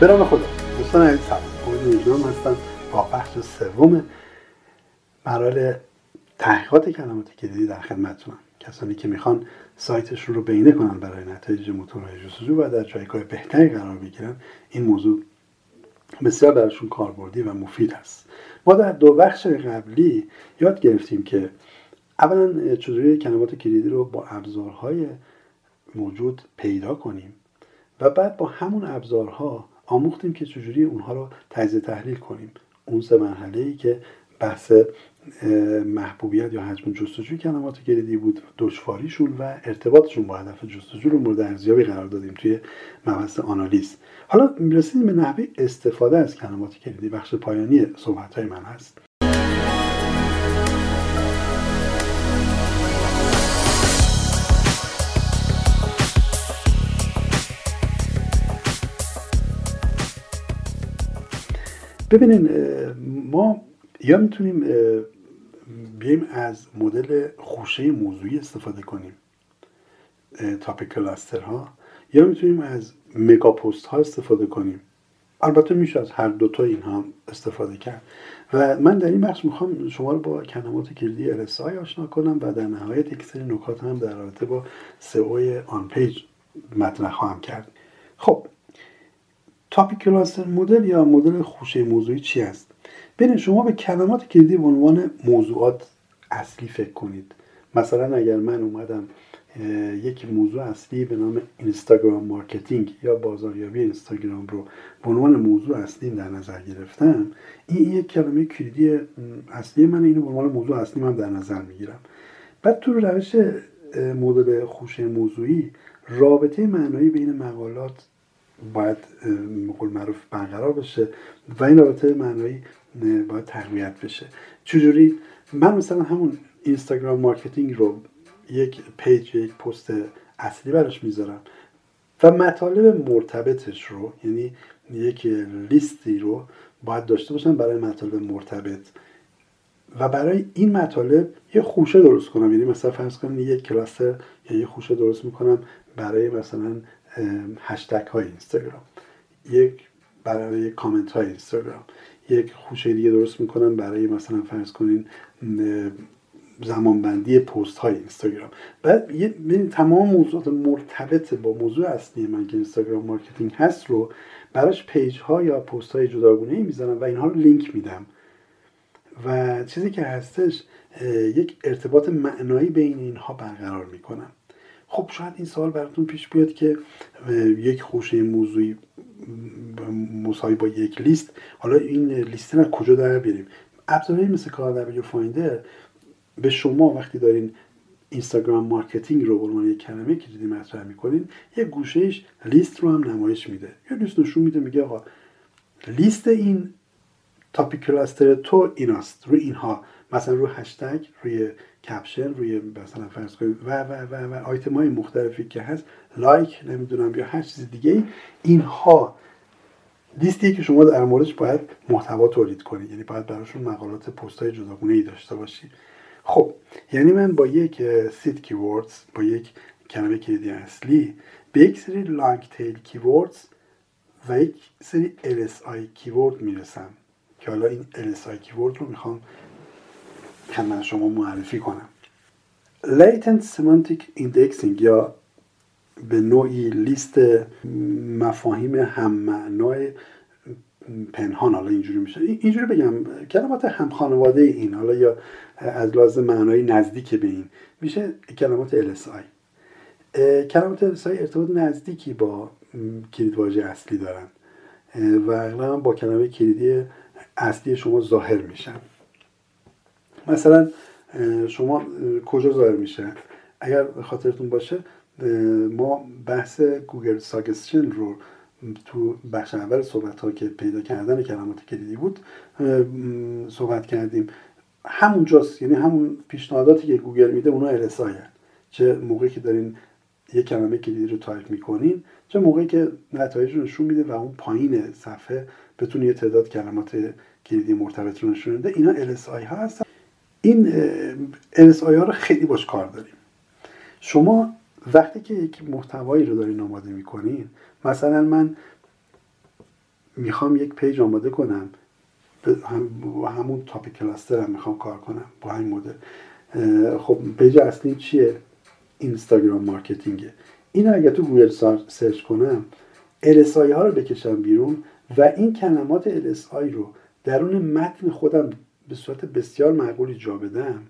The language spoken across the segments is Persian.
به نام خدا. دوستان عزیز سلام وجدان هستم با بخش سوم مراحل تحقیقات کلمات کلیدی در خدمتتونم. کسانی که می‌خوان سایتشون رو بینه کنن برای نتایج موتورهای جستجو و در جایگاه بهتری قرار بگیرن این موضوع بسیار براشون کاربردی و مفید هست. ما در دو بخش قبلی یاد گرفتیم که اولا چطوری کلمات کلیدی رو با ابزارهای موجود پیدا کنیم و بعد با همون ابزارها آموختیم که چجوری اونها رو تجزیه تحلیل کنیم. اون سه مرحله ای که بحث محبوبیت یا حجم جستجوی کلمات کلیدی بود دشواریشون و ارتباطشون با هدف جستجو رو مورد ارزیابی قرار دادیم توی مبحث آنالیز. حالا می‌رسیم به نحوه استفاده از کلمات کلیدی بخش پایانی صحبت های من هست. ببینین ما یا می‌تونیم بیایم از مدل خوشه موضوعی استفاده کنیم تاپیک کلاستر ها یا می‌تونیم از مگا پست ها استفاده کنیم. البته میشه از هر دوتا اینها استفاده کرد. و من در این بخش می‌خوام شما رو با کلمات کلیدی RSI آشنا کنم و در نهایت یک سری نکات هم در رابطه با سئو آن پیج مطرح خواهم کرد. خب topic cluster model یا مدل خوشه موضوعی چی است ببین شما به کلمات کلیدی به عنوان موضوعات اصلی فکر کنید مثلا اگر من اومدم یک موضوع اصلی به نام Instagram marketing یا بازاریابی اینستاگرام رو به عنوان موضوع اصلی در نظر گرفتم این یک کلمه کلیدی اصلی من اینو به عنوان موضوع اصلی من در نظر می‌گیرم بعد تو روش مدل خوشه موضوعی رابطه معنایی بین مقالات باید قول معروف برقرار بشه و این رابطه معنایی باید تقویت بشه. چجوری؟ من مثلا همون Instagram marketing رو یک پیج یک پست اصلی براش می‌ذارم و مطالب مرتبطش رو یعنی یک لیستی رو باید داشته باشم برای مطالب مرتبط. و برای این مطالب یه خوشه درست کنم یعنی مثلا فرض کنم یک cluster یا یه خوشه درست می‌کنم برای مثلا هشتگ های اینستاگرام. یک برای کامنت های اینستاگرام. یک خوشه دیگه درست می‌کنم برای مثلا فرض کنین زمانبندی پست های اینستاگرام. بعد یه تمام موضوعات مرتبط با موضوع اصلی من که Instagram marketing هست رو براش پیج ها یا پست های جداگونه ای و اینها رو لینک میدم. و چیزی که هستش یک ارتباط معنایی بین اینها برقرار می‌کنم. خب شاید این سوال براتون پیش بیاد که یک خوشه موضوعی مساوی با یک لیست. حالا این لیست از کجا در بیاریم؟ ابزارهایی مثل KWFinder به شما وقتی دارین Instagram marketing رو به عنوان یک کلمه کلیدی مطرح می‌کنین یه گوشه‌ش لیست رو هم نمایش میده. یا لیست نشون میده میگه آقا لیست این topic cluster تو ایناست روی اینها. مثلا روی هشتگ روی کپشن روی مثلا فرض و و و و آیتم های مختلفی که هست لایک نمی‌دونم یا هر چیز دیگه اینها لیستی که شما در موردش باید محتوا تولید کنید. یعنی باید براشون مقالات پست های جداگونه ای داشته باشید خب یعنی من با یک seed keywords با یک کلمه کلیدی اصلی به یک سری لانگ تیل کیوردز و یک سری LSI کیورد می‌رسم. که حالا این LSI کیورد رو می‌خوام خدمت شما معرفی کنم. Latent Semantic Indexing یا به نوعی لیست مفاهیم هم معنای پنهان حالا اینجوری میشه. اینجوری بگم کلمات هم خانواده این حالا یا از لازم معنای نزدیک به این. میشه کلمات LSI کلمات LSI ارتباط نزدیکی با کلید واژه اصلی دارن. و اغلب با کلمه کلیدی اصلی شما ظاهر میشن. مثلا شما کجا ظاهر میشه؟ اگر خاطرتون باشه ما بحث گوگل ساگستشن رو تو بخش اول صحبت ها که پیدا کردن کلمات کلیدی بود صحبت کردیم. همونجاست یعنی همون پیشنهاداتی که گوگل میده اونا LSI چه موقعی که دارین یک کلمه کلیدی رو تایپ می‌کنین چه موقعی که نتایج رو نشون میده و اون پایین صفحه بتونه یه تعداد کلمات کلیدی مرتبط رو نشون میده اینا LSI ها هستن. این LSI ها رو خیلی باش کار داریم. شما وقتی که یک محتوایی رو دارین آماده می‌کنین مثلا من می‌خوام یک page آماده کنم هم همون topic cluster هم می‌خوام کار کنم با همین مدل. خب page اصلی چیه؟ اینستاگرام marketing ه. این اگر تو گوگل سرچ کنم LSI ها رو بکشم بیرون و این کلمات LSI رو درون متن خودم به صورت بسیار معقولی جا بدم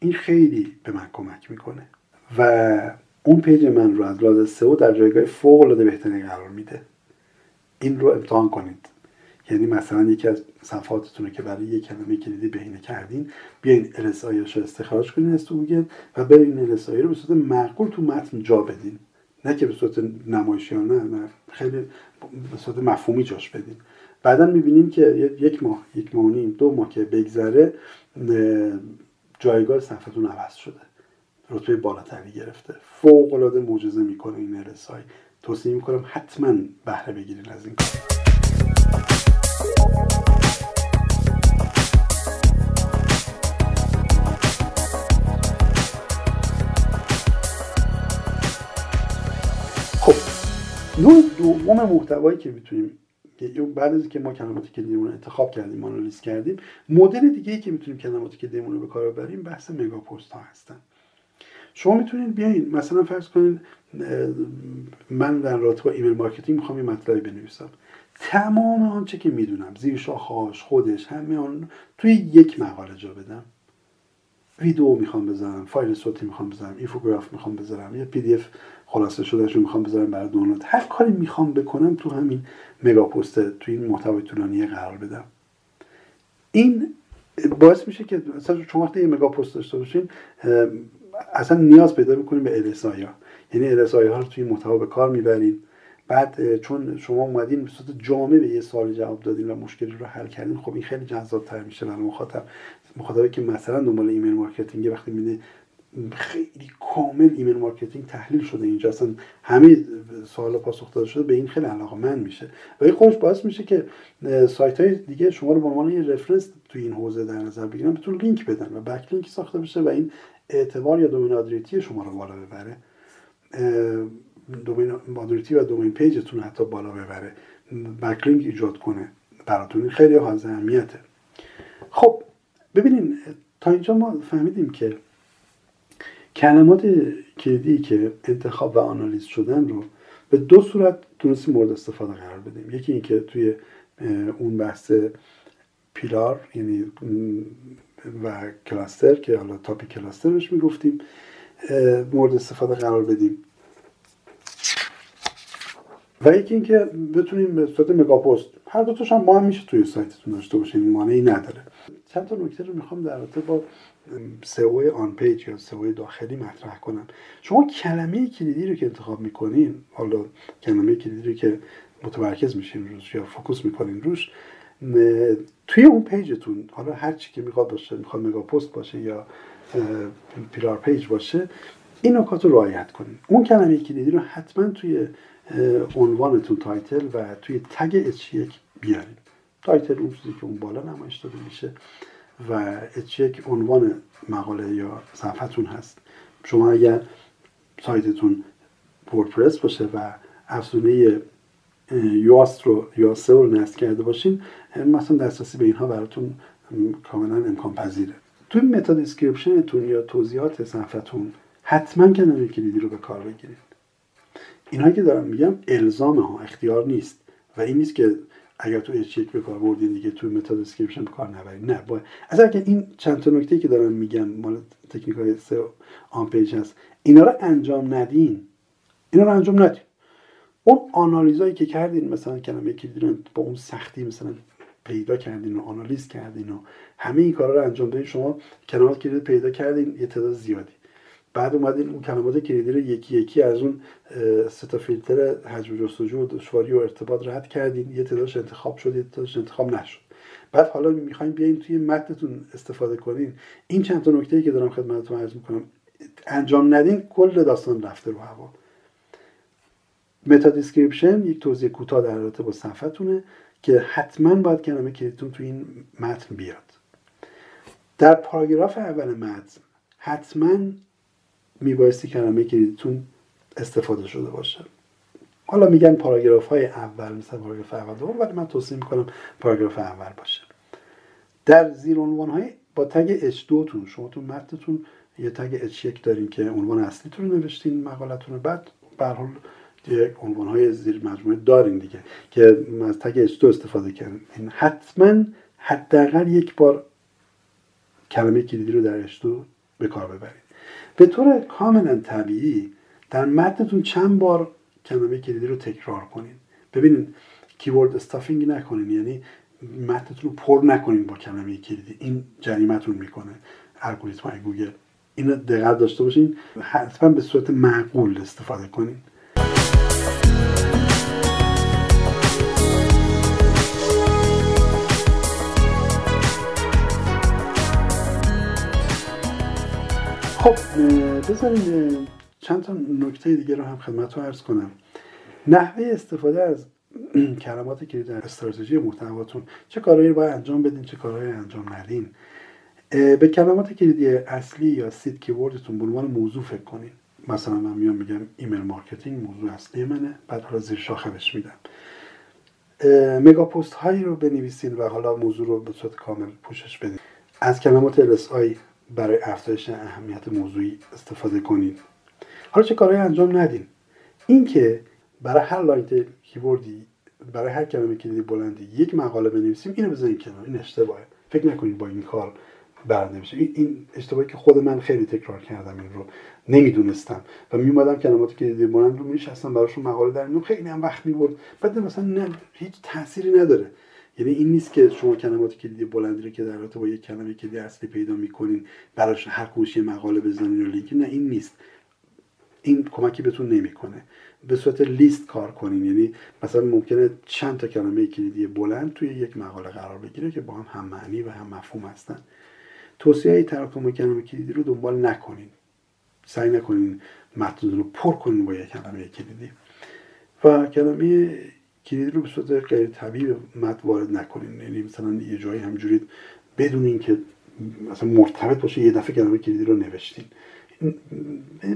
این خیلی به من کمک می‌کنه. و اون page من رو از لحاظ سئو در جایگاه فوق العاده بهتری قرار میده. این رو امتحان کنید. یعنی مثلا یکی از صفحاتتون رو که برای یک کلمه کلیدی بهینه کردین بیاین LSI رو استخراج کنین از تو گوگل و برین LSI رو به صورت معقول تو متن جا بدین. نه که به صورت نمایشیانه نه خیلی به صورت مفهومی جاش بدین بعدا می‌بینیم که یک ماه یک ماه نیم دو ماه که بگذره جایگاه صفحتون عوض شده. رتبه بالاتری گرفته. فوق العاده معجزه می‌کنه این ارسای توصیه می‌کنم حتما بهره بگیرین از این کار. نوع دوم محتوایی که می‌تونیم بعد از که ما کلمات کلیدیمون رو انتخاب کردیم آنالیز کردیم مدل دیگه ای که می‌تونیم کلمات کلیدیمون رو به کار ببریم بحث مگا پست ها هستن. شما می‌تونید بیاین مثلا فرض کنید من در رابطه با email marketing می‌خوام یه مطلبی بنویسم. تمام آنچه که می‌دونم زیر شاخه‌هاش خودش همه آن توی یک مقاله جا بدم. ویدیو می‌خوام بذارم فایل صوتی می‌خوام بذارم infograph می‌خوام بذارم یه PDF خلاصه شده رو می‌خوام بذارم برای دانلود. هر کاری می‌خوام بکنم تو همین mega post تو این محتوای طولانی قرار بدم. این باعث میشه که مثلا شما وقتی یه mega post داشته باشین اصلا نیاز پیدا می‌کنیم به ها. یعنی LSI ها رو توی محتوا به کار می‌برین. بعد چون شما اومدین به صورت جامع به یه سوال جواب دادین و مشکلی رو حل کردین خب این خیلی جذاب تر میشه برای مخاطب. مخاطبی که مثلا دنبال email marketing وقتی می‌بینه خیلی کامل email marketing تحلیل شده اینجا. اصلا همه سوال پاسخ داده شده به این خیلی علاقه‌مند میشه. و این خودش باعث میشه که سایت های دیگه شما رو به عنوان یه reference توی این حوزه در نظر بگیرن بهتون لینک بدن و backlink ساخته بشه و این اعتبار یا domain authority شما رو بالا ببره. domain authority و domain page تون حتی بالا ببره. backlink ایجاد کنه براتون. خیلی حائز اهمیته. خب ببینین تا اینجا ما فهمیدیم که کلمات کلیدی که انتخاب و آنالیز شدن رو به دو صورت تونستیم مورد استفاده قرار بدیم. یکی اینکه توی اون بحث pillar یعنی و cluster که حالا topic cluster بهش می‌گفتیم مورد استفاده قرار بدیم. و یکی اینکه بتونیم به صورت mega post هر دو هم با هم میشه توی سایتتون داشته باشین مانعی نداره. چند تا نکته رو می‌خوام در رابطه با سئو on page یا سئو داخلی مطرح کنم. شما کلمه کلیدی رو که انتخاب می‌کنین حالا کلمه کلیدی رو که متمرکز میشین روش یا focus می‌کنین روش توی اون page تون حالا هر چی که می‌خواد باشه می‌خواد mega post باشه یا pillar page باشه این نکات رو رعایت کنین اون کلمه کلیدی رو حتما توی عنوانتون title و توی tag H یک بیارین. title اون چیزی که اون بالا نمایش داده میشه و H یک عنوان مقاله یا صفحتون هست. شما اگر سایتتون WordPress باشه و افزونه Yoast رو یا رو نصب کرده باشین مثلا دسترسی به اینها براتون کاملا امکان پذیره توی meta description تون یا توضیحات صفحتون حتما کلمه کلیدی رو به کار بگیرید. اینهایی که دارم میگم الزام ها اختیار نیست. و این نیست که اگر تو H به کار بردین دیگه تو meta description به کار نبرید نه باید از اگر این چند تا نکته که دارم میگم مال تکنیک های سئو on page هست اینا رو انجام ندین. اینا رو انجام ندین. اون آنالیزایی که کردین مثلا کلمه کلیدی رو با اون سختی مثلا پیدا کردین و آنالیز کردین و همه این کارا رو انجام دادین شما کلمات کلید پیدا کردین یه تعداد زیادی. بعد اومدین اون کلمات کلیدی رو یکی یکی از اون سه تا فیلتر حجم جستجو و دشواری و ارتباط رد کردین. یه تعدادش انتخاب شد یه تعدادش انتخاب نشد. بعد حالا می‌خوایم بیاین توی متنتون استفاده کنین. این چند تا نکته که دارم خدمتتون عرض می‌کنم انجام ندین کل داستان رفته رو هوا. meta description یک توضیح کوتاه در رابطه با صفحتونه که حتما باید کلمه کلیدتون تو این متن بیاد. در پاراگراف اول متن حتما میبایستی کلمه کلیدتون استفاده شده باشه. حالا میگن پاراگراف های اول مثل پاراگراف اول دوم ولی من توصیه می‌کنم پاراگراف اول باشه. در زیر عنوان های با تگ H2 تون شما تو متنتون یه تگ H1 دارین که عنوان اصلیتون رو نوشتین مقالتون رو بعد به حال عنوان های زیر مجموعه دارین دیگه که از تگ H2 استفاده کردین. حتما حداقل یک بار کلمه کلیدی رو در H2 به کار ببرید به طور کاملا طبیعی در متنتون چند بار کلمه کلیدی رو تکرار کنین. ببینید keyword stuffing نکنین یعنی متنتون رو پر نکنین با کلمه کلیدی. این جریمتون می‌کنه. الگوریتم گوگل. اینو دقت داشته باشین. حتما به صورت معقول استفاده کنین. خب بذارین چند تا نکته دیگه رو هم خدمتتون عرض کنم. نحوه استفاده از کلمات کلید در استراتژی محتواتون چه کارهایی باید انجام بدین چه کارهایی انجام ندین. به کلمات کلیدی اصلی یا seed keyword تون به عنوان موضوع فکر کنین. مثلا من میام میگم email marketing موضوع اصلی منه بعد حالا زیر شاخه میدم. mega post هایی رو بنویسین و حالا موضوع رو به صورت کامل پوشش بدین. از کلمات LSI برای افزایش اهمیت موضوعی استفاده کنید. حالا چه کارهایی انجام ندین اینکه برای هر long keyword ی برای هر کلمه کلیدی بلندی یک مقاله بنویسیم اینو بذارین کنار. این اشتباهه. فکر نکنید با این کار برنده میشه این اشتباهی که خود من خیلی تکرار کردم این رو. نمی‌دونستم. و میومدم کلمات کلیدی بلند رو مینشستم براشون مقاله در خیلی هم وقت می‌برد. بعد مثلا نه هیچ تأثیری نداره. یعنی این نیست که شما کلمات کلیدی بلندی رو که در رابطه با یک کلمه کلیدی اصلی پیدا می‌کنین براش هر کوشی مقاله بزنین و لینک نه این نیست. این کمکی بهتون نمی‌کنه. به صورت لیست کار کنین. یعنی مثلا ممکنه چند تا کلمه کلیدی بلند توی یک مقاله قرار بگیره که با هم هم معنی و هم مفهوم هستن. توصیه های تراکم کلمه کلیدی رو دنبال نکنین. سعی نکنین متن رو پر کنین با یک کلمه کلیدی. و کلمه کلیدی رو به صورت غیر طبیعی وارد نکنین. یعنی مثلا یه جایی همینجوری بدون اینکه مثلا مرتبط باشه یه دفعه کلمه کلیدی رو نوشتین.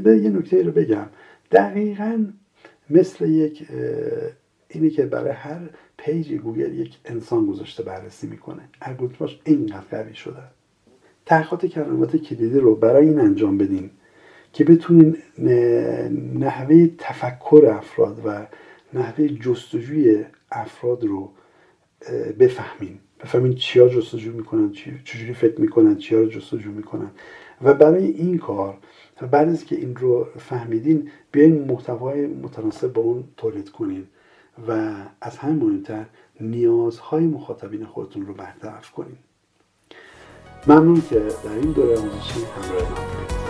یه نکته رو بگم. دقیقا مثل یک اینه که برای هر پیج گوگل یک انسان گذاشته بررسی می‌کنه. الگوریتماش اینقدر قوی شده. تحقیقات کلمات کلیدی رو برای این انجام بدین که بتونین نحوه تفکر افراد و نحوه جستجوی افراد رو بفهمین. بفهمین چیا جستجو می‌کنن چجوری فکر می‌کنن چیا رو جستجو می‌کنن. و برای این کار بعد از که این رو فهمیدین بیاین محتوای متناسب با اون تولید کنین و از همه مهمتر نیازهای مخاطبین خودتون رو برطرف کنین. ممنون که در این دوره آموزشی همراه ما